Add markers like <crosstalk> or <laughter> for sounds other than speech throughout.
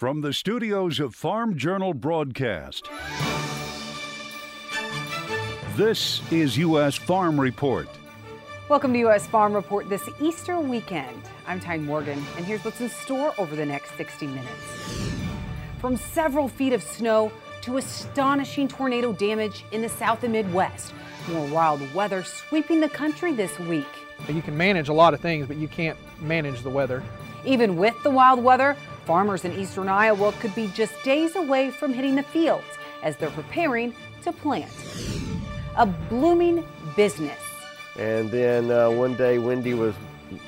From the studios of Farm Journal Broadcast, this is U.S. Farm Report. Welcome to U.S. Farm Report this Easter weekend. I'm Tyne Morgan, and here's what's in store over the next 60 minutes. From several feet of snow to astonishing tornado damage in the south and Midwest. More wild weather sweeping the country this week. You can manage a lot of things, but you can't manage the weather. Even with the wild weather, farmers in eastern Iowa could be just days away from hitting the fields as they're preparing to plant. A blooming business. And then uh, one day, Wendy was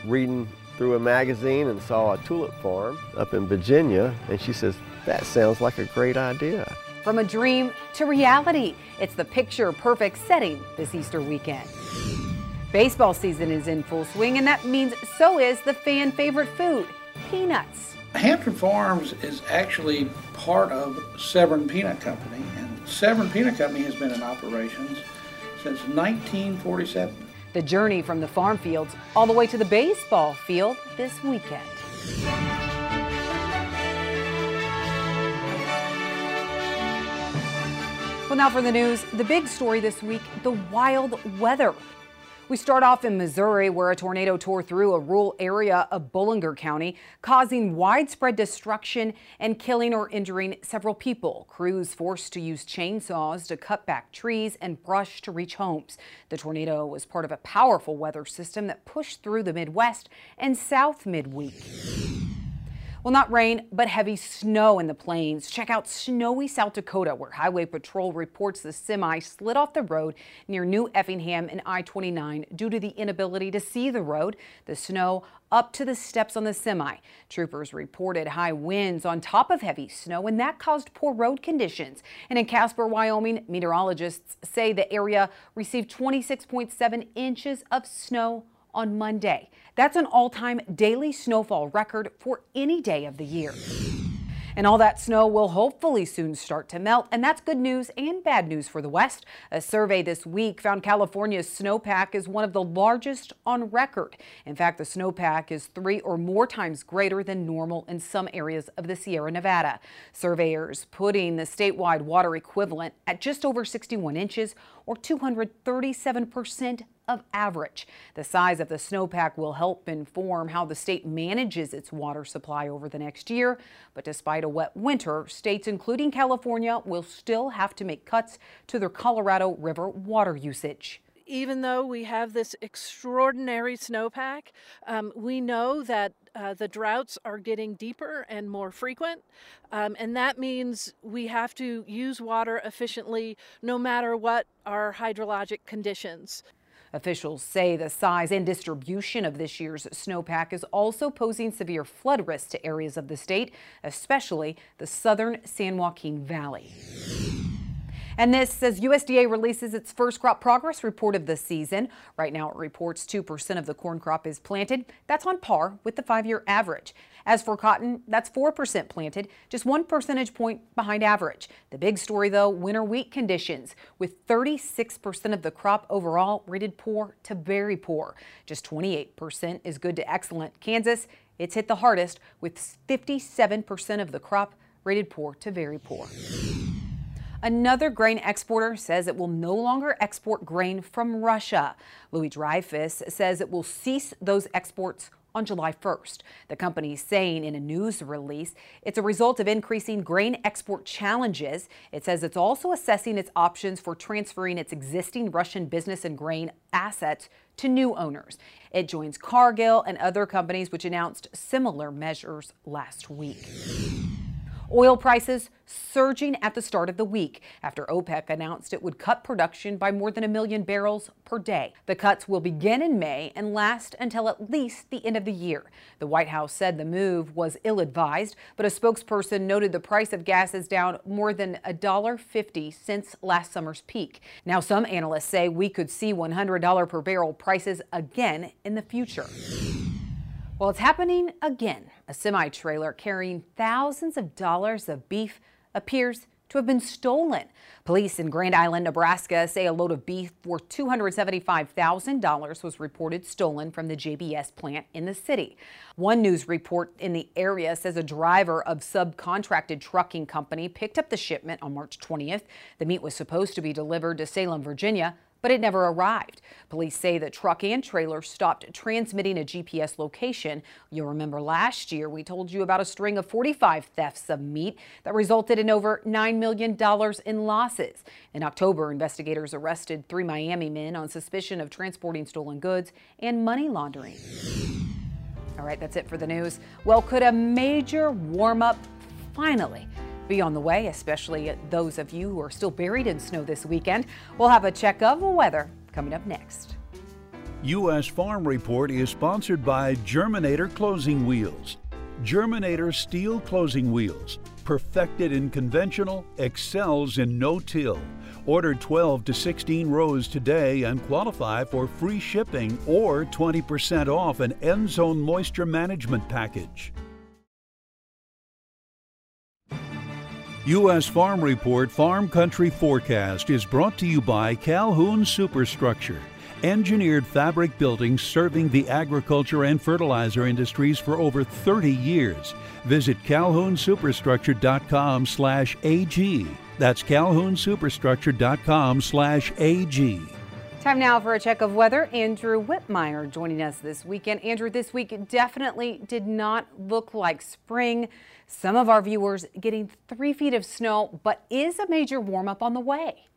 reading through a magazine and saw a tulip farm up in Virginia, and she says, That sounds like a great idea. From a dream to reality, it's the picture perfect setting this Easter weekend. Baseball season is in full swing, and that means so is the fan favorite food peanuts. Hampton Farms is actually part of Severn Peanut Company, and Severn Peanut Company has been in operations since 1947. The journey from the farm fields all the way to the baseball field this weekend. Well, now for the news. The big story this week the wild weather. We start off in Missouri, where a tornado tore through a rural area of Bollinger County, causing widespread destruction and killing or injuring several people. Crews forced to use chainsaws to cut back trees and brush to reach homes. The tornado was part of a powerful weather system that pushed through the Midwest and South midweek. Well, not rain, but heavy snow in the plains. Check out snowy South Dakota, where Highway Patrol reports the semi slid off the road near New Effington and I 29 due to the inability to see the road. The snow up to the steps on the semi. Troopers reported high winds on top of heavy snow, and that caused poor road conditions. And in Casper, Wyoming, meteorologists say the area received 26.7 inches of snow on Monday. That's an all time daily snowfall record for any day of the year. And all that snow will hopefully soon start to melt, and that's good news and bad news for the West. A survey this week found California's snowpack is one of the largest on record. In fact, the snowpack is three or more times greater than normal in some areas of the Sierra Nevada. Surveyors putting the statewide water equivalent at just over 61 inches or 237 percent of average. The size of the snowpack will help inform how the state manages its water supply over the next year. But despite a wet winter, states including California will still have to make cuts to their Colorado River water usage even though we have this extraordinary snowpack, um, we know that uh, the droughts are getting deeper and more frequent. Um, and that means we have to use water efficiently no matter what our hydrologic conditions. Officials say the size and distribution of this year's snowpack is also posing severe flood risks to areas of the state, especially the southern San Joaquin Valley. And this says USDA releases its first crop progress report of the season. Right now, it reports 2% of the corn crop is planted. That's on par with the five year average. As for cotton, that's 4% planted, just one percentage point behind average. The big story, though, winter wheat conditions, with 36% of the crop overall rated poor to very poor. Just 28% is good to excellent. Kansas, it's hit the hardest, with 57% of the crop rated poor to very poor. Another grain exporter says it will no longer export grain from Russia. Louis Dreyfus says it will cease those exports on July 1st. The company is saying in a news release it's a result of increasing grain export challenges. It says it's also assessing its options for transferring its existing Russian business and grain assets to new owners. It joins Cargill and other companies which announced similar measures last week. Oil prices surging at the start of the week after OPEC announced it would cut production by more than a million barrels per day. The cuts will begin in May and last until at least the end of the year. The White House said the move was ill advised, but a spokesperson noted the price of gas is down more than $1.50 since last summer's peak. Now, some analysts say we could see $100 per barrel prices again in the future. Well, it's happening again. A semi trailer carrying thousands of dollars of beef appears to have been stolen. Police in Grand Island, Nebraska say a load of beef for $275,000 was reported stolen from the JBS plant in the city. One news report in the area says a driver of subcontracted trucking company picked up the shipment on March 20th. The meat was supposed to be delivered to Salem, Virginia but it never arrived. Police say the truck and trailer stopped transmitting a GPS location. You'll remember last year we told you about a string of 45 thefts of meat that resulted in over $9 million in losses. In October, investigators arrested three Miami men on suspicion of transporting stolen goods and money laundering. All right, that's it for the news. Well, could a major warm up finally be on the way, especially those of you who are still buried in snow this weekend. We'll have a check of the weather coming up next. U.S. Farm Report is sponsored by Germinator Closing Wheels. Germinator steel closing wheels, perfected in conventional, excels in no-till. Order 12 to 16 rows today and qualify for free shipping or 20% off an end zone moisture management package. U.S. Farm Report Farm Country Forecast is brought to you by Calhoun Superstructure, engineered fabric buildings serving the agriculture and fertilizer industries for over 30 years. Visit calhounsuperstructure.com/ag. That's calhounsuperstructure.com/ag. Time now for a check of weather. Andrew Whitmire joining us this weekend. Andrew, this week definitely did not look like spring. Some of our viewers getting three feet of snow, but is a major warm up on the way.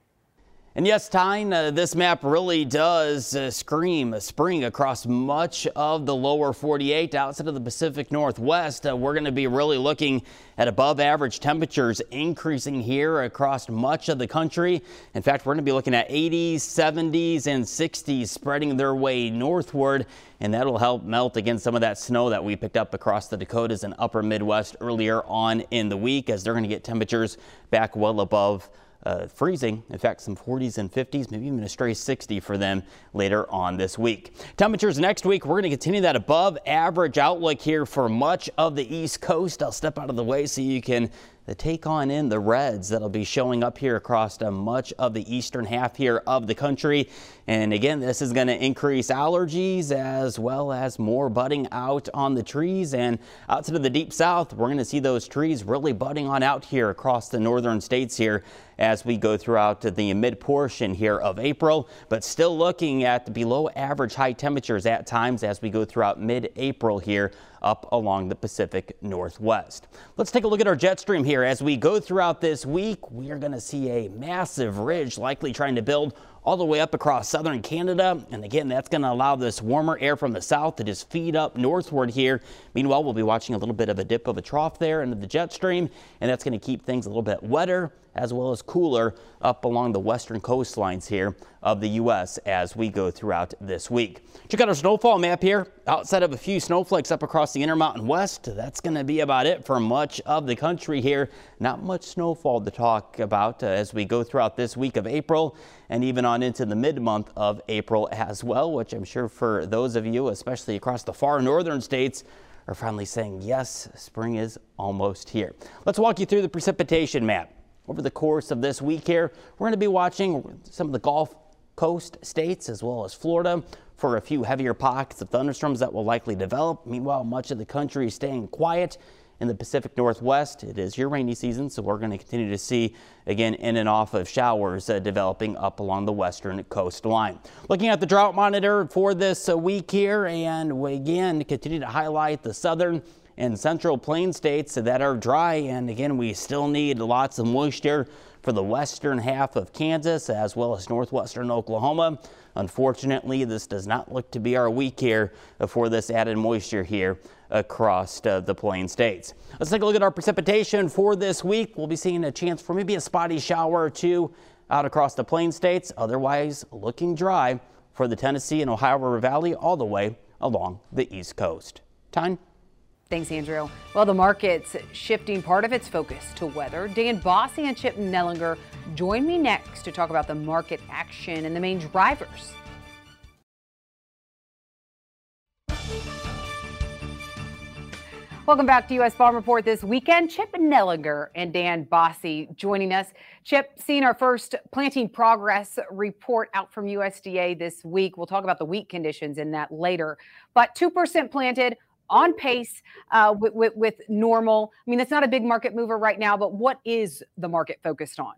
And yes, Tyne, uh, this map really does uh, scream spring across much of the lower 48 outside of the Pacific Northwest. Uh, we're going to be really looking at above average temperatures increasing here across much of the country. In fact, we're going to be looking at 80s, 70s, and 60s spreading their way northward, and that'll help melt against some of that snow that we picked up across the Dakotas and upper Midwest earlier on in the week as they're going to get temperatures back well above uh, freezing. In fact, some 40s and 50s, maybe even a stray 60 for them later on this week. Temperatures next week, we're going to continue that above average outlook here for much of the East Coast. I'll step out of the way so you can take on in the reds that'll be showing up here across much of the eastern half here of the country. And again, this is going to increase allergies as well as more budding out on the trees. And outside of the deep south, we're going to see those trees really budding on out here across the northern states here as we go throughout the mid portion here of April, but still looking at the below average high temperatures at times as we go throughout mid-April here up along the Pacific Northwest. Let's take a look at our jet stream here. As we go throughout this week, we are going to see a massive ridge likely trying to build all the way up across southern Canada. And again, that's going to allow this warmer air from the south to just feed up northward here. Meanwhile, we'll be watching a little bit of a dip of a trough there into the jet stream, and that's going to keep things a little bit wetter as well as cooler up along the western coastlines here of the U.S. as we go throughout this week. Check out our snowfall map here. Outside of a few snowflakes up across the Intermountain West, that's going to be about it for much of the country here. Not much snowfall to talk about uh, as we go throughout this week of April and even on into the mid-month of April as well, which I'm sure for those of you, especially across the far northern states, are finally saying, yes, spring is almost here. Let's walk you through the precipitation map. Over the course of this week here, we're going to be watching some of the Gulf Coast states as well as Florida for a few heavier pockets of thunderstorms that will likely develop. Meanwhile, much of the country is staying quiet in the Pacific Northwest. It is your rainy season, so we're going to continue to see, again, in and off of showers uh, developing up along the western coastline. Looking at the drought monitor for this uh, week here, and we again continue to highlight the southern and central plain states that are dry. And again, we still need lots of moisture for the western half of Kansas as well as northwestern Oklahoma. Unfortunately, this does not look to be our week here for this added moisture here across uh, the plain states. Let's take a look at our precipitation for this week. We'll be seeing a chance for maybe a spotty shower or two out across the plain states. Otherwise, looking dry for the Tennessee and Ohio River Valley all the way along the East Coast. Tyne. Thanks, Andrew. Well, the market's shifting part of its focus to weather. Dan Basse and Chip Nellinger join me next to talk about the market action and the main drivers. Welcome back to U.S. Farm Report this weekend. Chip Nellinger and Dan Basse joining us. Chip, seeing our first planting progress report out from USDA this week. We'll talk about the wheat conditions in that later. But 2% planted, on pace uh, with, with, with normal. I mean, it's not a big market mover right now, but what is the market focused on?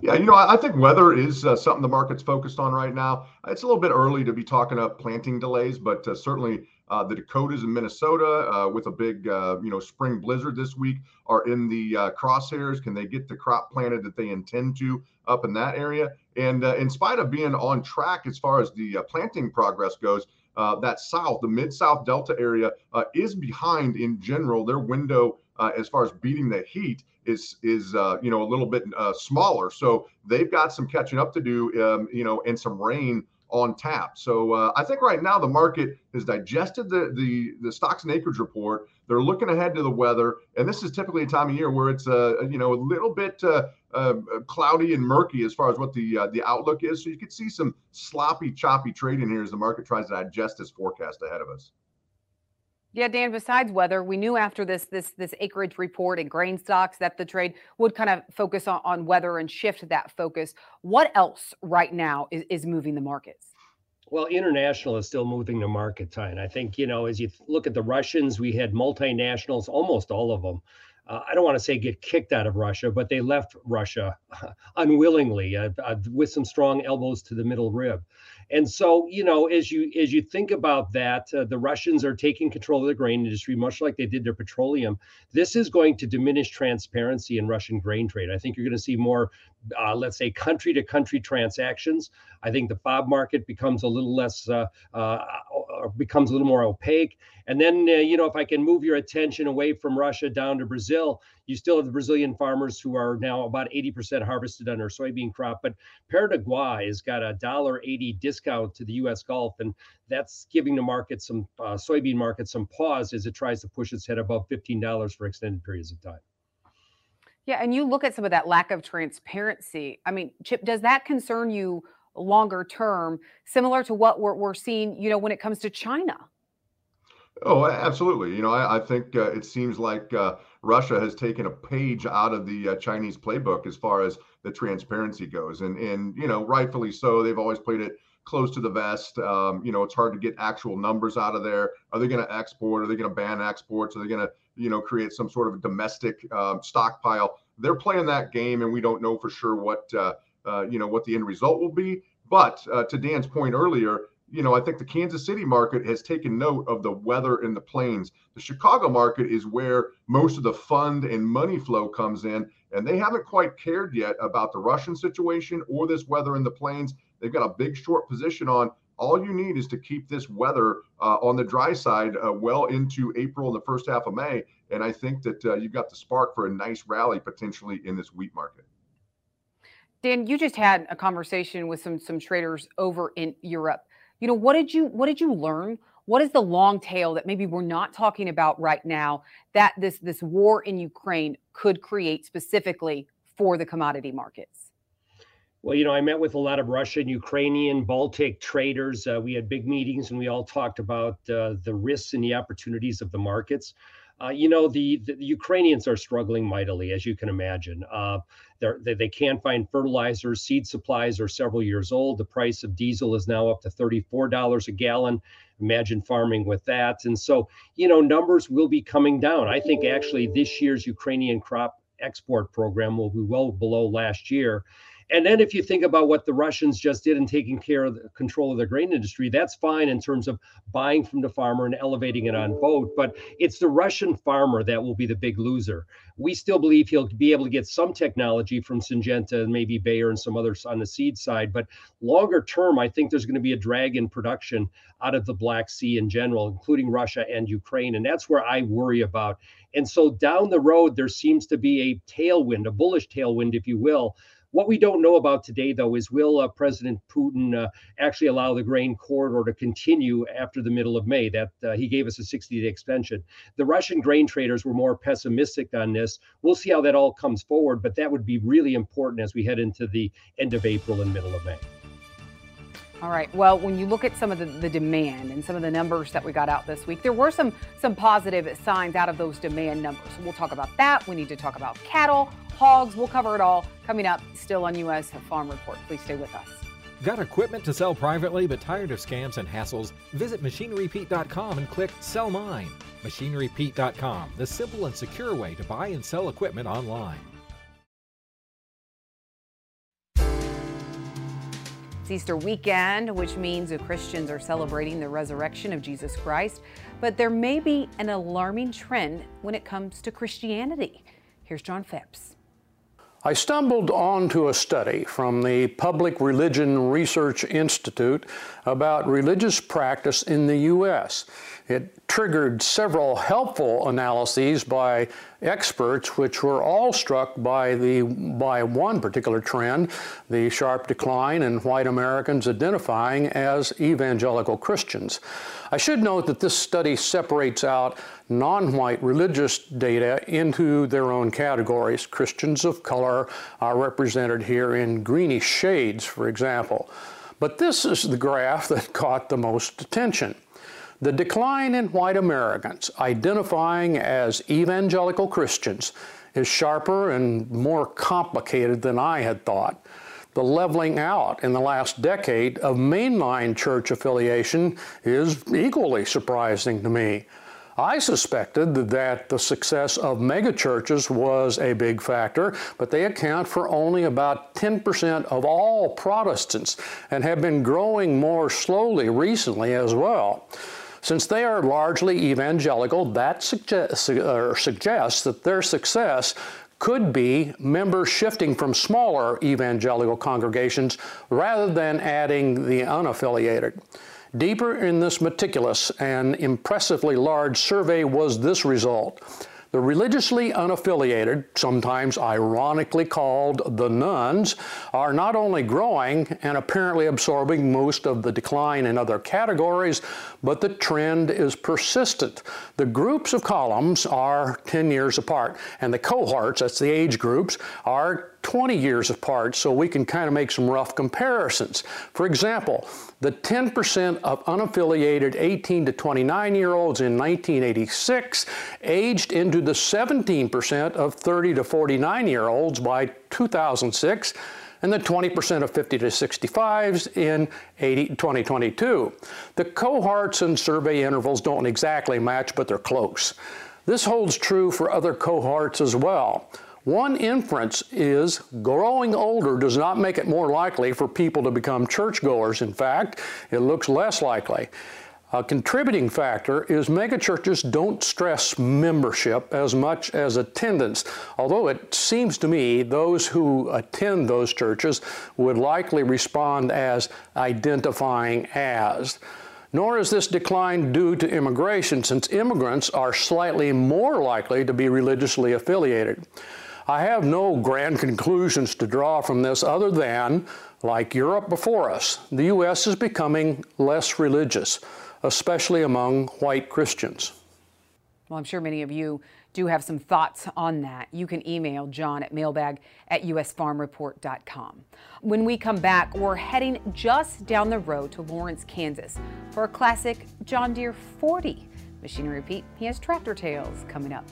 Yeah, you know, I think weather is uh, something the market's focused on right now. It's a little bit early to be talking about planting delays, but uh, certainly uh, the Dakotas and Minnesota, uh, with a big uh, you know spring blizzard this week, are in the uh, crosshairs. Can they get the crop planted that they intend to up in that area? And in spite of being on track as far as the planting progress goes, that south, the mid South Delta area, is behind in general. Their window as far as beating the heat is is you know a little bit smaller. So they've got some catching up to do. Um, you know, and some rain on tap. So uh, I think right now the market has digested the, the the stocks and acreage report. They're looking ahead to the weather, and this is typically a time of year where it's uh, you know a little bit uh, uh, cloudy and murky as far as what the uh, the outlook is. So you could see some sloppy, choppy trading here as the market tries to digest this forecast ahead of us. Yeah, Dan, besides weather, we knew after this this this acreage report and grain stocks that the trade would kind of focus on, on weather and shift that focus. What else right now is, is moving the markets? Well, international is still moving the market, Ty. And I think, you know, as you look at the Russians, we had multinationals, almost all of them. Uh, I don't want to say get kicked out of Russia, but they left Russia <laughs> unwillingly uh, uh, with some strong elbows to the middle rib. And so, you know, as you as you think about that, uh, the Russians are taking control of the grain industry, much like they did their petroleum. This is going to diminish transparency in Russian grain trade. I think you're going to see more, uh, let's say, country to country transactions. I think the FOB market becomes a little less, uh, becomes a little more opaque. And then, uh, you know, if I can move your attention away from Russia down to Brazil, you still have the Brazilian farmers who are now about 80% harvested on their soybean crop. But Paraguay has got a dollar 80 discount to the U.S. Gulf, and that's giving the market some uh, soybean market some pause as it tries to push its head above $15 for extended periods of time. Yeah, and you look at some of that lack of transparency. I mean, Chip, does that concern you longer term, similar to what we're, we're seeing, you know, when it comes to China? Oh, absolutely. You know, I, I think uh, it seems like uh, Russia has taken a page out of the uh, Chinese playbook as far as the transparency goes, and and you know, rightfully so. They've always played it close to the vest. Um, you know, it's hard to get actual numbers out of there. Are they going to export? Are they going to ban exports? Are they going to you know create some sort of domestic um, stockpile? They're playing that game, and we don't know for sure what uh, uh, you know what the end result will be. But uh, to Dan's point earlier, you know, I think the Kansas City market has taken note of the weather in the plains. The Chicago market is where most of the fund and money flow comes in, and they haven't quite cared yet about the Russian situation or this weather in the plains. They've got a big short position on. All you need is to keep this weather uh, on the dry side uh, well into April and the first half of May. And I think that uh, you've got the spark for a nice rally potentially in this wheat market. Dan, you just had a conversation with some some traders over in Europe you know what did you what did you learn what is the long tail that maybe we're not talking about right now that this this war in ukraine could create specifically for the commodity markets well, you know, I met with a lot of Russian, Ukrainian, Baltic traders. Uh, we had big meetings and we all talked about uh, the risks and the opportunities of the markets. Uh, you know, the, the, Ukrainians are struggling mightily, as you can imagine. Uh, they, they can't find fertilizers. Seed supplies are several years old. The price of diesel is now up to $34 a gallon. Imagine farming with that. And so, you know, numbers will be coming down. I think actually this year's Ukrainian crop export program will be well below last year. And then if you think about what the Russians just did in taking care of the control of the grain industry, that's fine in terms of buying from the farmer and elevating it on vote. But it's the Russian farmer that will be the big loser. We still believe he'll be able to get some technology from Syngenta and maybe Bayer and some others on the seed side. But longer term, I think there's going to be a drag in production out of the Black Sea in general, including Russia and Ukraine. And that's where I worry about. And so down the road, there seems to be a tailwind, a bullish tailwind, if you will, what we don't know about today, though, is will uh, President Putin uh, actually allow the grain corridor to continue after the middle of May? That uh, he gave us a 60 day extension. The Russian grain traders were more pessimistic on this. We'll see how that all comes forward, but that would be really important as we head into the end of April and middle of May. All right. Well, when you look at some of the, the, demand and some of the numbers that we got out this week, there were some some positive signs out of those demand numbers. We'll talk about that. We need to talk about cattle, hogs. We'll cover it all coming up still on U.S. Farm Report. Please stay with us. Got equipment to sell privately but tired of scams and hassles? Visit MachineryPete.com and click Sell Mine. MachineryPete.com, the simple and secure way to buy and sell equipment online. It's Easter weekend, which means the Christians are celebrating the resurrection of Jesus Christ. But there may be an alarming trend when it comes to Christianity. Here's John Phipps. I stumbled onto a study from the Public Religion Research Institute about religious practice in the U.S. It triggered several helpful analyses by experts, which were all struck by, the, by one particular trend the sharp decline in white Americans identifying as evangelical Christians. I should note that this study separates out non white religious data into their own categories. Christians of color are represented here in greenish shades, for example. But this is the graph that caught the most attention. The decline in white Americans identifying as evangelical Christians is sharper and more complicated than I had thought. The leveling out in the last decade of mainline church affiliation is equally surprising to me. I suspected that the success of megachurches was a big factor, but they account for only about 10% of all Protestants and have been growing more slowly recently as well. Since they are largely evangelical, that suggests, suggests that their success could be members shifting from smaller evangelical congregations rather than adding the unaffiliated. Deeper in this meticulous and impressively large survey was this result. The religiously unaffiliated, sometimes ironically called the nones, are not only growing and apparently absorbing most of the decline in other categories, but the trend is persistent. The groups of columns are 10 years apart, and the cohorts, that's the age groups, are 20 years apart, so we can kind of make some rough comparisons. For example, the 10% of unaffiliated 18 to 29 year olds in 1986 aged into the 17% of 30 to 49 year olds by 2006 and the 20% of 50 to 65s in 80, 2022. The cohorts and survey intervals don't exactly match, but they're close. This holds true for other cohorts as well. One inference is growing older does not make it more likely for people to become churchgoers. In fact, it looks less likely. A contributing factor is megachurches don't stress membership as much as attendance, although it seems to me those who attend those churches would likely respond as identifying as. Nor is this decline due to immigration, since immigrants are slightly more likely to be religiously affiliated. I have no grand conclusions to draw from this other than, like Europe before us, the U.S. is becoming less religious, especially among white Christians. Well, I'm sure many of you do have some thoughts on that. You can email John at mailbag at usfarmreport.com. When we come back, we're heading just down the road to Lawrence, Kansas for a classic John Deere 40. Machinery Pete, he has tractor tales coming up.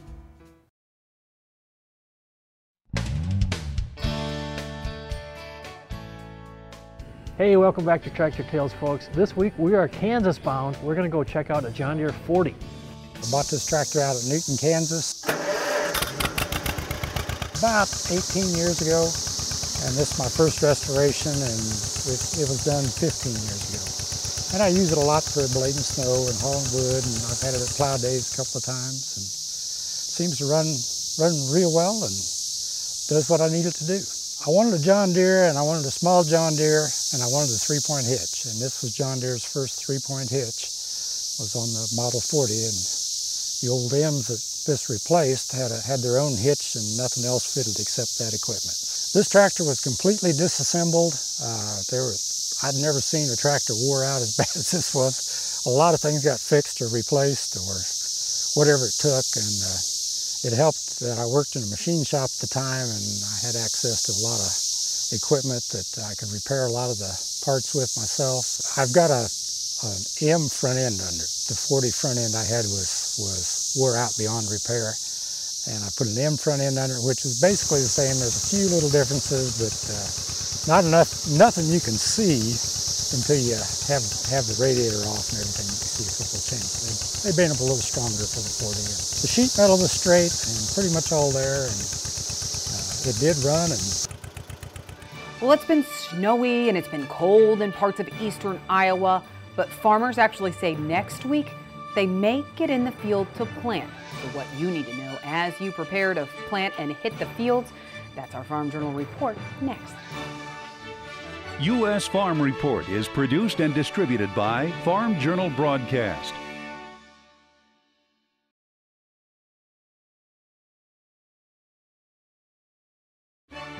Hey, welcome back to Tractor Tales, folks. This week we are Kansas bound. We're to go check out a John Deere 40. I bought this tractor out of Newton, Kansas about 18 years ago. And this is my first restoration and it, it was done 15 years ago. And I use it a lot for blading snow and hauling wood and I've had it at plow days a couple of times and seems to run, run real well and does what I need it to do. I wanted a John Deere and I wanted a small John Deere and I wanted a three-point hitch. And this was John Deere's first three-point hitch. It was on the Model 40 and the old M's that this replaced had, a, had their own hitch and nothing else fitted except that equipment. This tractor was completely disassembled. Uh, there were, I'd never seen a tractor wore out as <laughs> bad as this was. A lot of things got fixed or replaced or whatever it took and uh, it helped that I worked in a machine shop at the time and I had access to a lot of equipment that I could repair a lot of the parts with myself. I've got a an M front end under. The 40 front end I had was was wore out beyond repair, and I put an M front end under it, which is basically the same. There's a few little differences, but uh, not enough, nothing you can see until you have have the radiator off and everything. You can see a couple changes. They, they've been up a little stronger for the 40. The sheet metal was straight and pretty much all there, and uh, it did run. And well, it's been snowy and it's been cold in parts of eastern Iowa. But farmers actually say next week they may get in the field to plant. So, what you need to know as you prepare to plant and hit the fields, that's our Farm Journal report next. U.S. Farm Report is produced and distributed by Farm Journal Broadcast.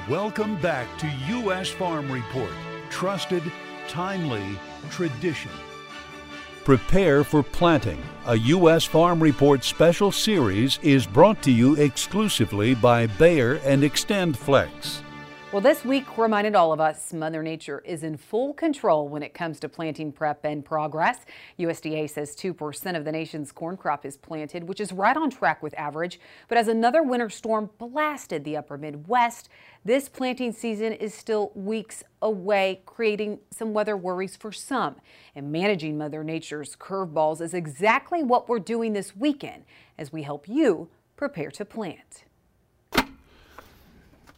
Welcome back to U.S. Farm Report. Trusted, timely, tradition. Prepare for Planting, a U.S. Farm Report special series, is brought to you exclusively by Bayer and XtendFlex. Well, this week reminded all of us Mother Nature is in full control when it comes to planting prep and progress. USDA says 2% of the nation's corn crop is planted, which is right on track with average. But as another winter storm blasted the upper Midwest, this planting season is still weeks away, creating some weather worries for some. And managing Mother Nature's curveballs is exactly what we're doing this weekend as we help you prepare to plant.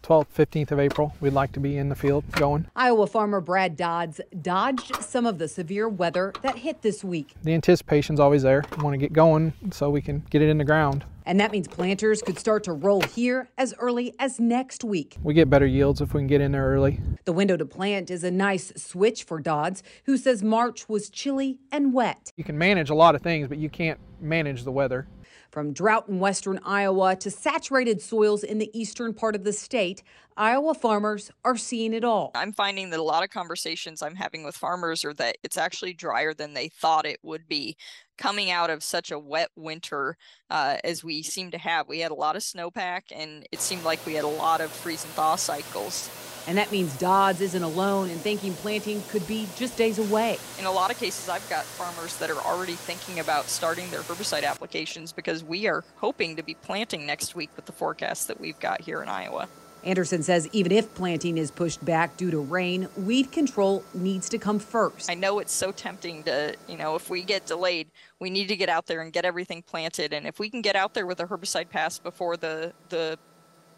12th, 15th of April, we'd like to be in the field going. Iowa farmer Brad Dodds dodged some of the severe weather that hit this week. The anticipation's always there. We want to get going so we can get it in the ground. And that means planters could start to roll here as early as next week. We get better yields if we can get in there early. The window to plant is a nice switch for Dodds, who says March was chilly and wet. You can manage a lot of things, but you can't manage the weather. From drought in western Iowa to saturated soils in the eastern part of the state, Iowa farmers are seeing it all. I'm finding that a lot of conversations I'm having with farmers are that it's actually drier than they thought it would be coming out of such a wet winter uh, as we seem to have. We had a lot of snowpack and it seemed like we had a lot of freeze and thaw cycles. And that means Dodds isn't alone in thinking planting could be just days away. In a lot of cases, I've got farmers that are already thinking about starting their herbicide applications because we are hoping to be planting next week with the forecast that we've got here in Iowa. Anderson says even if planting is pushed back due to rain, weed control needs to come first. I know it's so tempting to, you know, if we get delayed, we need to get out there and get everything planted. And if we can get out there with a herbicide pass before the the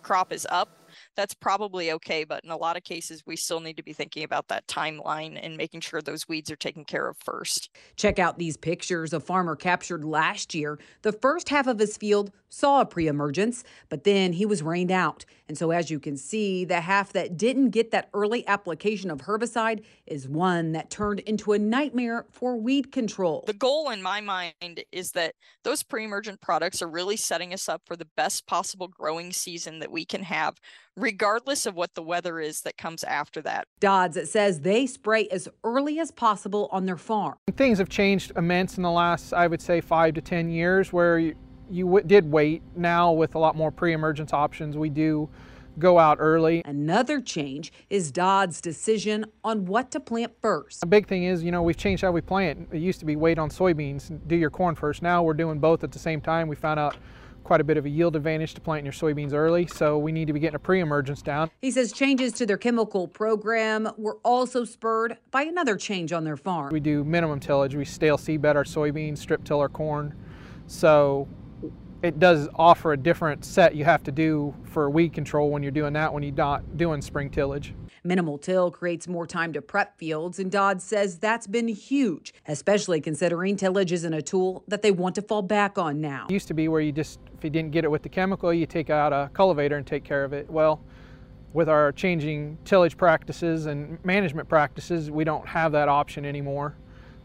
crop is up, that's probably okay. But in a lot of cases, we still need to be thinking about that timeline and making sure those weeds are taken care of first. Check out these pictures a farmer captured last year. The first half of his field saw a pre emergence, but then he was rained out. And so, as you can see, the half that didn't get that early application of herbicide is one that turned into a nightmare for weed control. The goal in my mind is that those pre emergent products are really setting us up for the best possible growing season that we can have regardless of what the weather is that comes after that. Dodds it says they spray as early as possible on their farm. Things have changed immense in the last, I would say, five to 10 years where you, you did wait. Now, with a lot more pre emergence options, we do go out early. Another change is Dodd's decision on what to plant first. The big thing is, you know, we've changed how we plant. It used to be wait on soybeans, do your corn first. Now we're doing both at the same time. We found out quite a bit of a yield advantage to planting your soybeans early, so we need to be getting a pre-emergence down. He says changes to their chemical program were also spurred by another change on their farm. We do minimum tillage. We stale seedbed our soybeans, strip till our corn. So it does offer a different set you have to do for weed control when you're doing that when you're not doing spring tillage. Minimal till creates more time to prep fields, and Dodd says that's been huge, especially considering tillage isn't a tool that they want to fall back on now. It used to be where you just, if you didn't get it with the chemical, you take out a cultivator and take care of it. Well, with our changing tillage practices and management practices, we don't have that option anymore.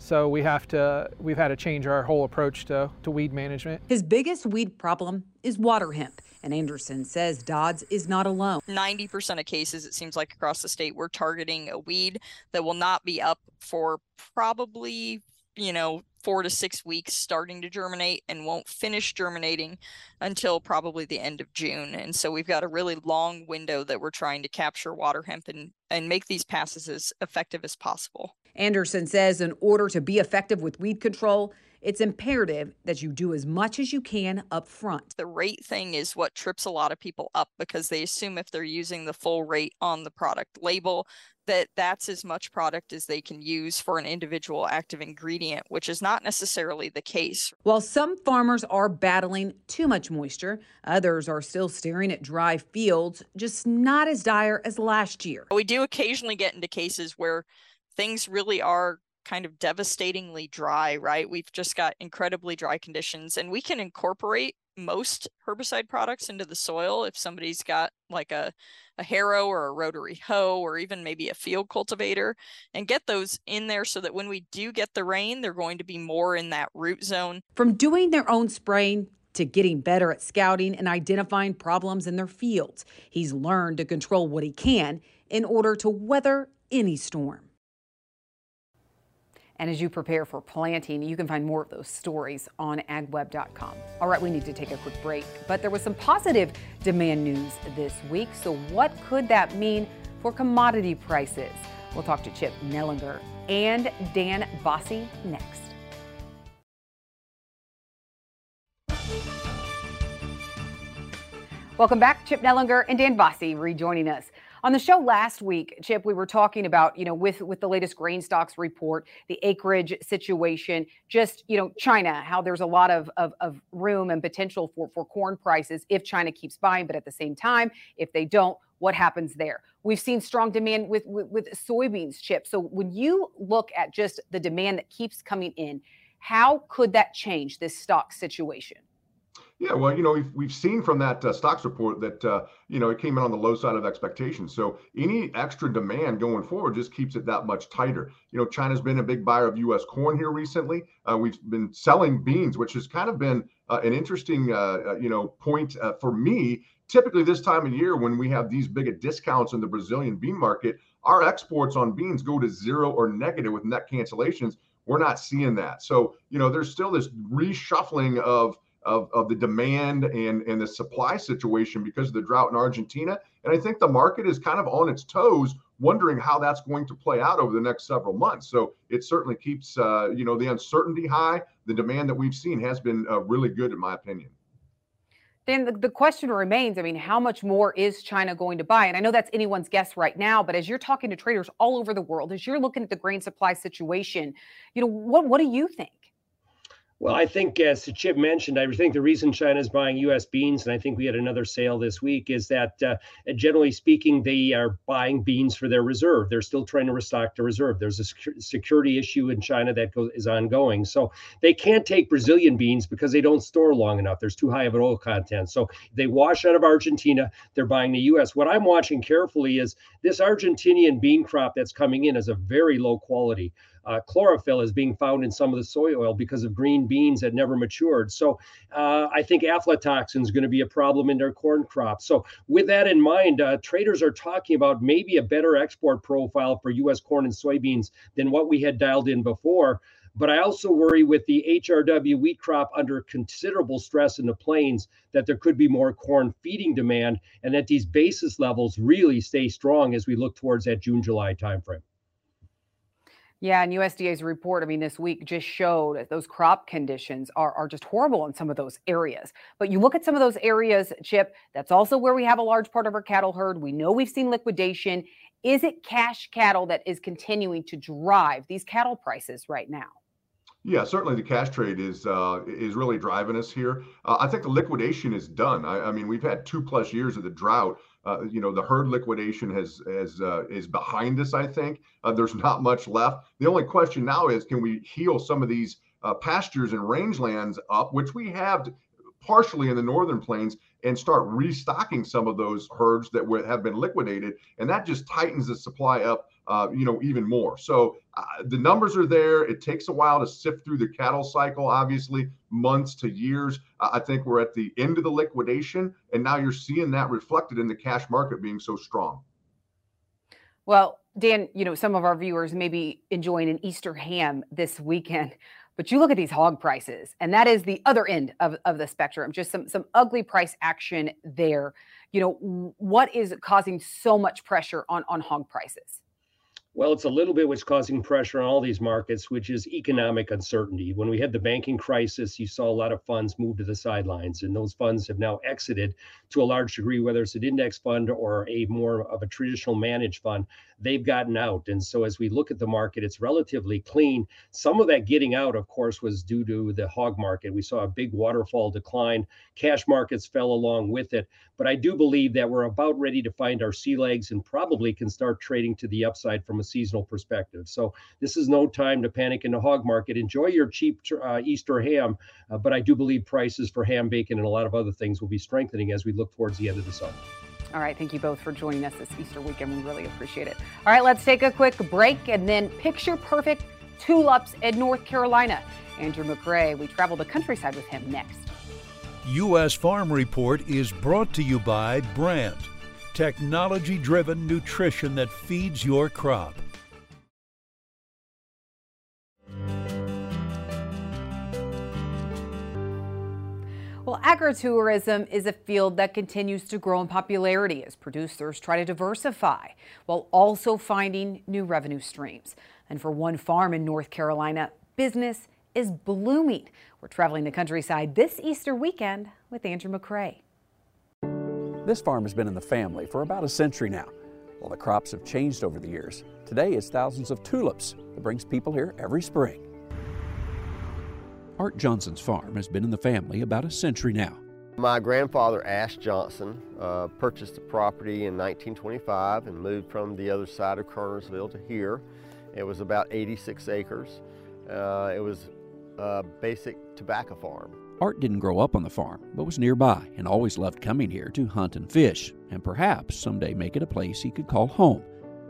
So we have to, we've had to change our whole approach to, to weed management. His biggest weed problem is water hemp. And Anderson says Dodds is not alone. 90% of cases, it seems like across the state, we're targeting a weed that will not be up for probably, you know, four to six weeks starting to germinate and won't finish germinating until probably the end of June. And so we've got a really long window that we're trying to capture water hemp and, and make these passes as effective as possible. Anderson says in order to be effective with weed control, it's imperative that you do as much as you can up front. The rate thing is what trips a lot of people up because they assume if they're using the full rate on the product label that that's as much product as they can use for an individual active ingredient, which is not necessarily the case. While some farmers are battling too much moisture, others are still staring at dry fields, just not as dire as last year. We do occasionally get into cases where things really are kind of devastatingly dry, right? We've just got incredibly dry conditions, and we can incorporate most herbicide products into the soil if somebody's got like a, a harrow or a rotary hoe or even maybe a field cultivator and get those in there so that when we do get the rain, they're going to be more in that root zone. From doing their own spraying to getting better at scouting and identifying problems in their fields, he's learned to control what he can in order to weather any storm. And as you prepare for planting, you can find more of those stories on agweb.com. All right, we need to take a quick break, but there was some positive demand news this week. So, what could that mean for commodity prices? We'll talk to Chip Nellinger and Dan Basse next. Welcome back. Chip Nellinger and Dan Basse rejoining us. On the show last week, Chip, we were talking about, you know, with with the latest grain stocks report, the acreage situation, just, you know, China, how there's a lot of, of, of room and potential for, for corn prices if China keeps buying, but at the same time, if they don't, what happens there? We've seen strong demand with, with, with soybeans, Chip. So when you look at just the demand that keeps coming in, how could that change this stock situation? Yeah, well, you know, we've, we've seen from that uh, stocks report that, uh, you know, it came in on the low side of expectations. So any extra demand going forward just keeps it that much tighter. You know, China's been a big buyer of U.S. corn here recently. Uh, we've been selling beans, which has kind of been uh, an interesting, uh, uh, you know, point for me. Typically, this time of year, when we have these big discounts in the Brazilian bean market, our exports on beans go to zero or negative with net cancellations. We're not seeing that. So, you know, there's still this reshuffling of of, of the demand and, and the supply situation because of the drought in Argentina. And I think the market is kind of on its toes, wondering how that's going to play out over the next several months. So it certainly keeps, uh, you know, the uncertainty high. The demand that we've seen has been uh, really good, in my opinion. Dan, the, the question remains I mean, how much more is China going to buy? And I know that's anyone's guess right now, but as you're talking to traders all over the world, as you're looking at the grain supply situation, you know, what, what do you think? Well, I think as Chip mentioned, I think the reason China is buying U.S. beans, and I think we had another sale this week, is that uh, generally speaking, they are buying beans for their reserve. They're still trying to restock the reserve. There's a security issue in China that is ongoing. So they can't take Brazilian beans because they don't store long enough. There's too high of an oil content. So they wash out of Argentina. They're buying the U.S. What I'm watching carefully is this Argentinian bean crop that's coming in is a very low quality. Uh, chlorophyll is being found in some of the soy oil because of green beans that never matured. So uh, I think aflatoxin is going to be a problem in their corn crop. So with that in mind, uh, traders are talking about maybe a better export profile for U.S. corn and soybeans than what we had dialed in before. But I also worry with the HRW wheat crop under considerable stress in the plains that there could be more corn feeding demand and that these basis levels really stay strong as we look towards that June July timeframe. Yeah, and USDA's report, I mean, this week just showed that those crop conditions are, are just horrible in some of those areas. But you look at some of those areas, Chip, that's also where we have a large part of our cattle herd. We know we've seen liquidation. Is it cash cattle that is continuing to drive these cattle prices right now? Yeah, certainly the cash trade is uh, is really driving us here. Uh, I think the liquidation is done. I, I, mean, we've had two plus years of the drought. Uh, you know, the herd liquidation has uh, is behind us. I think uh, there's not much left. The only question now is, can we heal some of these uh, pastures and rangelands up, which we have partially in the northern plains, and start restocking some of those herds that have been liquidated, and that just tightens the supply up uh, you know, even more. So uh, the numbers are there. It takes a while to sift through the cattle cycle, obviously, months to years. Uh, I think we're at the end of the liquidation, and now you're seeing that reflected in the cash market being so strong. Well, Dan, you know, some of our viewers may be enjoying an Easter ham this weekend. <laughs> But you look at these hog prices, and that is the other end of, of the spectrum. Just some some ugly price action there. You know, what is causing so much pressure on on hog prices? Well, it's a little bit what's causing pressure on all these markets, which is economic uncertainty. When we had the banking crisis, you saw a lot of funds move to the sidelines, and those funds have now exited to a large degree, whether it's an index fund or a more of a traditional managed fund they've gotten out. And so as we look at the market, it's relatively clean. Some of that getting out, of course, was due to the hog market. We saw a big waterfall decline. Cash markets fell along with it. But I do believe that we're about ready to find our sea legs and probably can start trading to the upside from a seasonal perspective. So this is no time to panic in the hog market. Enjoy your cheap uh, Easter ham. Uh, but I do believe prices for ham, bacon, and a lot of other things will be strengthening as we look towards the end of the summer. All right, thank you both for joining us this Easter weekend. We really appreciate it. All right, let's take a quick break and then picture perfect tulips in North Carolina. Andrew McCrae, we travel the countryside with him next. U.S. Farm Report is brought to you by Brandt, technology driven nutrition that feeds your crop. Well, agritourism is a field that continues to grow in popularity as producers try to diversify while also finding new revenue streams. And for one farm in North Carolina, business is blooming. We're traveling the countryside this Easter weekend with Andrew McCrae. This farm has been in the family for about a century now. While the crops have changed over the years, today it's thousands of tulips that brings people here every spring. Art Johnson's farm has been in the family about a century now. My grandfather, Ash Johnson, uh, purchased the property in 1925 and moved from the other side of Kernersville to here. It was about 86 acres. Uh, it was a basic tobacco farm. Art didn't grow up on the farm, but was nearby and always loved coming here to hunt and fish, and perhaps someday make it a place he could call home.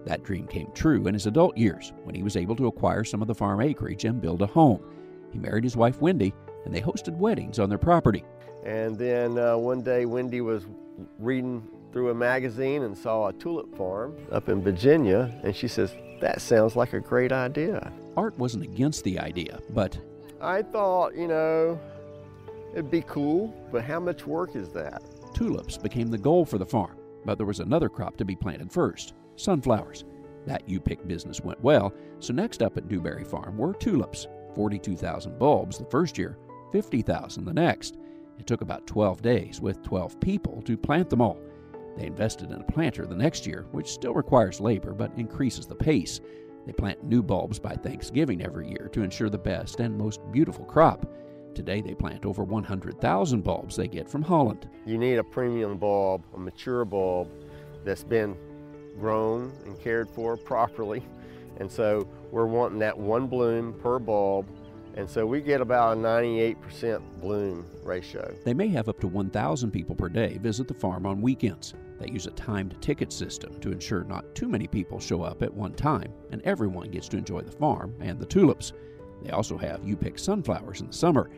That dream came true in his adult years when he was able to acquire some of the farm acreage and build a home. He married his wife Wendy, and they hosted weddings on their property. And then uh, one day, Wendy was reading through a magazine and saw a tulip farm up in Virginia, and she says, That sounds like a great idea. Art wasn't against the idea, but. I thought, you know, it'd be cool, but how much work is that? Tulips became the goal for the farm, but there was another crop to be planted first sunflowers. That U pick business went well, so next up at Dewberry Farm were tulips. 42,000 bulbs the first year, 50,000 the next. It took about 12 days with 12 people to plant them all. They invested in a planter the next year, which still requires labor but increases the pace. They plant new bulbs by Thanksgiving every year to ensure the best and most beautiful crop. Today they plant over 100,000 bulbs they get from Holland. You need a premium bulb, a mature bulb that's been grown and cared for properly and so we're wanting that one bloom per bulb. And so we get about a 98% bloom ratio. They may have up to 1,000 people per day visit the farm on weekends. They use a timed ticket system to ensure not too many people show up at one time and everyone gets to enjoy the farm and the tulips. They also have You pick sunflowers in the summer.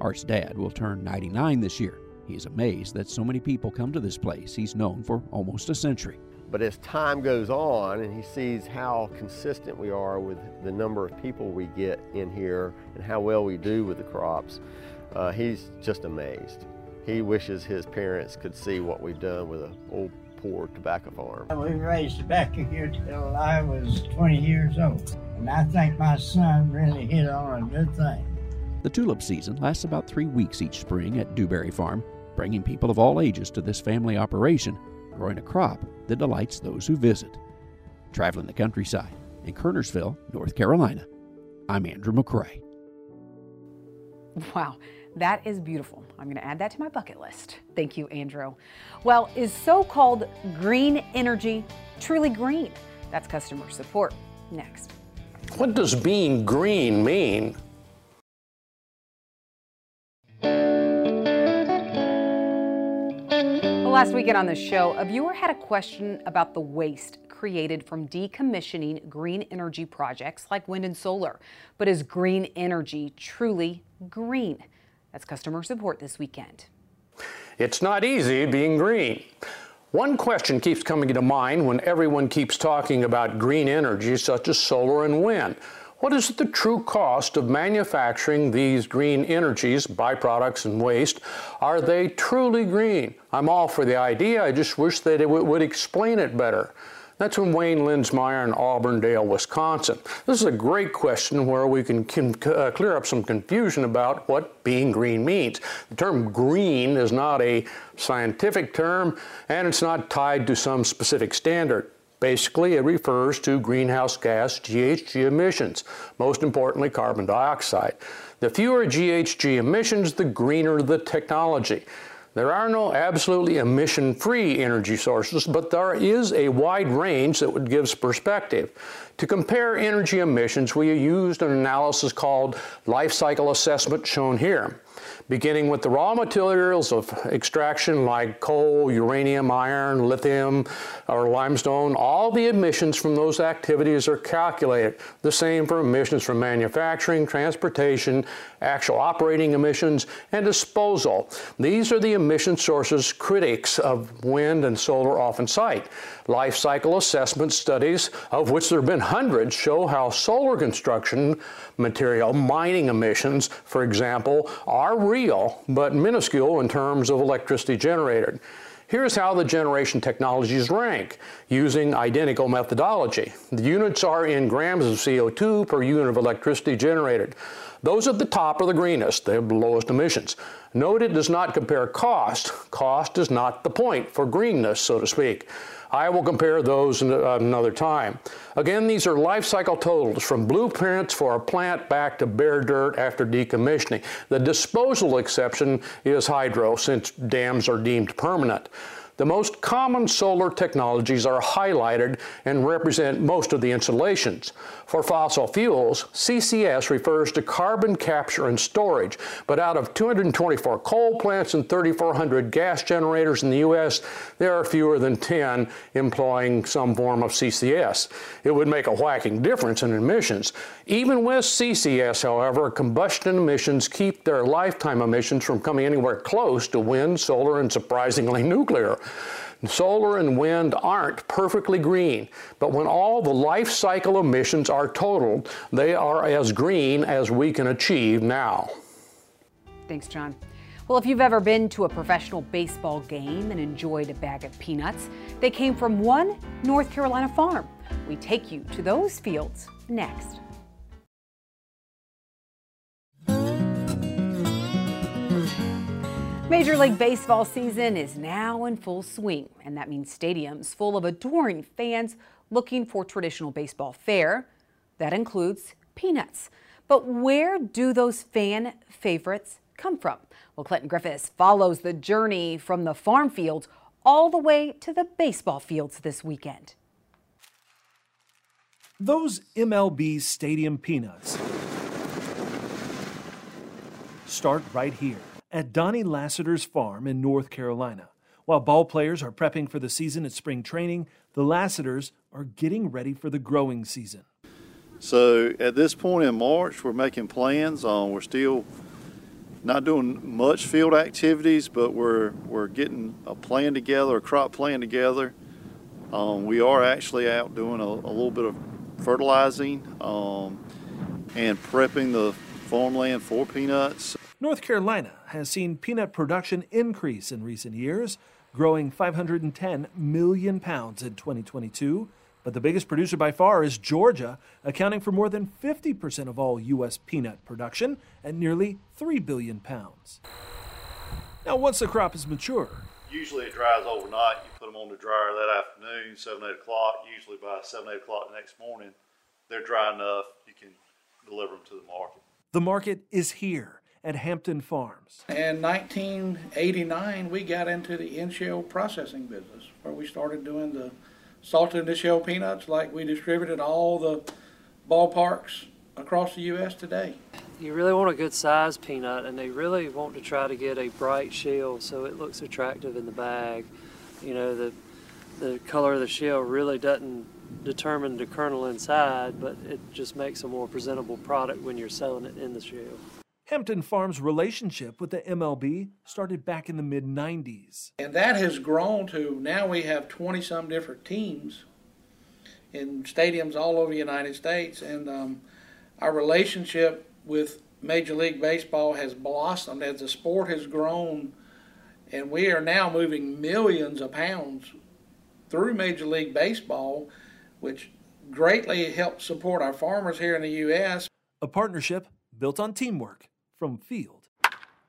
Art's dad will turn 99 this year. He's amazed that so many people come to this place he's known for almost a century. But as time goes on and he sees how consistent we are with the number of people we get in here and how well we do with the crops, uh, he's just amazed. He wishes his parents could see what we've done with an old poor tobacco farm. We raised tobacco here till I was 20 years old. And I think my son really hit on a good thing. The tulip season lasts about three weeks each spring at Dewberry Farm, bringing people of all ages to this family operation growing a crop that delights those who visit. Traveling the countryside in Kernersville, North Carolina, I'm Andrew McCrae. Wow, that is beautiful. I'm going to add that to my bucket list. Thank you, Andrew. Well, is so called green energy truly green? That's customer support. Next. What does being green mean? last weekend on the show, a viewer had a question about the waste created from decommissioning green energy projects like wind and solar. But is green energy truly green? That's customer support this weekend. It's not easy being green. One question keeps coming to mind when everyone keeps talking about green energy, such as solar and wind. What is the true cost of manufacturing these green energies, byproducts, and waste? Are they truly green? I'm all for the idea, I just wish that it would explain it better. That's from Wayne Linsmeyer in Auburndale, Wisconsin. This is a great question where we can, can uh, clear up some confusion about what being green means. The term green is not a scientific term and it's not tied to some specific standard. Basically, it refers to greenhouse gas GHG emissions, most importantly, carbon dioxide. The fewer GHG emissions, the greener the technology. There are no absolutely emission free energy sources, but there is a wide range that would give perspective. To compare energy emissions, we used an analysis called life cycle assessment shown here beginning with the raw materials of extraction like coal, uranium, iron, lithium, or limestone. All the emissions from those activities are calculated. The same for emissions from manufacturing, transportation, actual operating emissions, and disposal. These are the emission sources critics of wind and solar often cite. Life cycle assessment studies, of which there have been hundreds, show how solar construction material, mining emissions, for example, are real but minuscule in terms of electricity generated. Here's how the generation technologies rank using identical methodology. The units are in grams of CO2 per unit of electricity generated. Those at the top are the greenest, they have the lowest emissions. Note it does not compare cost. Cost is not the point for greenness, so to speak. I will compare those uh, another time. Again, these are life cycle totals from blueprints for a plant back to bare dirt after decommissioning. The disposal exception is hydro since dams are deemed permanent. The most common solar technologies are highlighted and represent most of the installations. For fossil fuels, CCS refers to carbon capture and storage, but out of 224 coal plants and 3,400 gas generators in the U.S., there are fewer than 10 employing some form of CCS. It would make a whacking difference in emissions. Even with CCS, however, combustion emissions keep their lifetime emissions from coming anywhere close to wind, solar, and surprisingly nuclear. Solar and wind aren't perfectly green, but when all the life cycle emissions are totaled, they are as green as we can achieve now. Thanks, John. Well, if you've ever been to a professional baseball game and enjoyed a bag of peanuts, they came from one North Carolina farm. We take you to those fields next. Major League Baseball season is now in full swing, and that means stadiums full of adoring fans looking for traditional baseball fare. That includes peanuts. But where do those fan favorites come from? Well, Clinton Griffiths follows the journey from the farm fields all the way to the baseball fields this weekend. Those MLB Stadium peanuts start right here at Donnie Lassiter's farm in North Carolina. While ball players are prepping for the season at spring training, the Lassiters are getting ready for the growing season. So at this point in March, we're making plans. Um, we're still not doing much field activities, but we're we're getting a plan together, a crop plan together. Um, we are actually out doing a, a little bit of fertilizing um, and prepping the farmland for peanuts. North Carolina has seen peanut production increase in recent years, growing 510 million pounds in 2022. But the biggest producer by far is Georgia, accounting for more than 50% of all U.S. peanut production at nearly 3 billion pounds. Now, once the crop is mature, usually it dries overnight. You put them on the dryer that afternoon, 7, 8 o'clock. Usually by 7, 8 o'clock the next morning, they're dry enough you can deliver them to the market. The market is here at Hampton Farms. In 1989, we got into the in-shell processing business, where we started doing the salted in-shell peanuts like we distributed all the ballparks across the U.S. today. You really want a good size peanut, and they really want to try to get a bright shell so it looks attractive in the bag. You know, the the color of the shell really doesn't determine the kernel inside, but it just makes a more presentable product when you're selling it in the shell. Hampton Farms' relationship with the MLB started back in the mid 90s. And that has grown to now we have 20 some different teams in stadiums all over the United States. And um, our relationship with Major League Baseball has blossomed as the sport has grown, and we are now moving millions of pounds through Major League Baseball, which greatly helps support our farmers here in the U.S. A partnership built on teamwork from field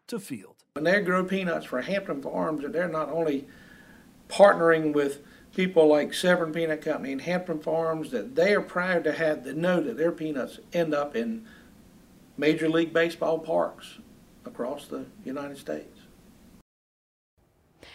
to field. When they grow peanuts for Hampton Farms, and they're not only partnering with people like Severn Peanut Company and Hampton Farms, that they are proud to have to know that their peanuts end up in Major League Baseball parks across the United States.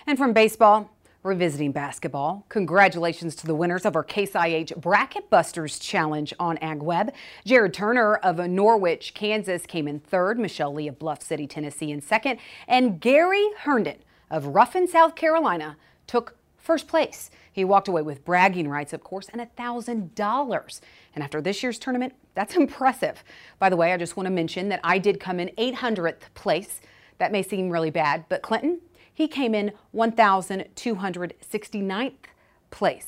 And from baseball, Revisiting basketball, congratulations to the winners of our Case IH Bracket Busters Challenge on AgWeb. Jared Turner of Norwich, Kansas came in third, Michelle Lee of Bluff City, Tennessee in second, and Gary Herndon of Ruffin, South Carolina took first place. He walked away with bragging rights, of course, and $1,000. And after this year's tournament, that's <laughs> impressive. By the way, I just want to mention that I did come in 800th place. That may seem really bad, but Clinton, he came in 1,269th place.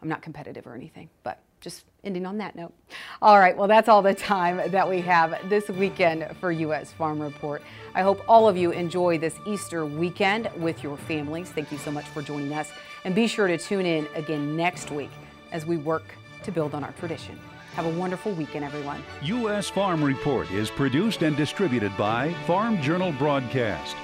I'm not competitive or anything, but just ending on that note. All right, well, that's all the time that we have this weekend for U.S. Farm Report. I hope all of you enjoy this Easter weekend with your families. Thank you so much for joining us. And be sure to tune in again next week as we work to build on our tradition. Have a wonderful weekend, everyone. U.S. Farm Report is produced and distributed by Farm Journal Broadcast.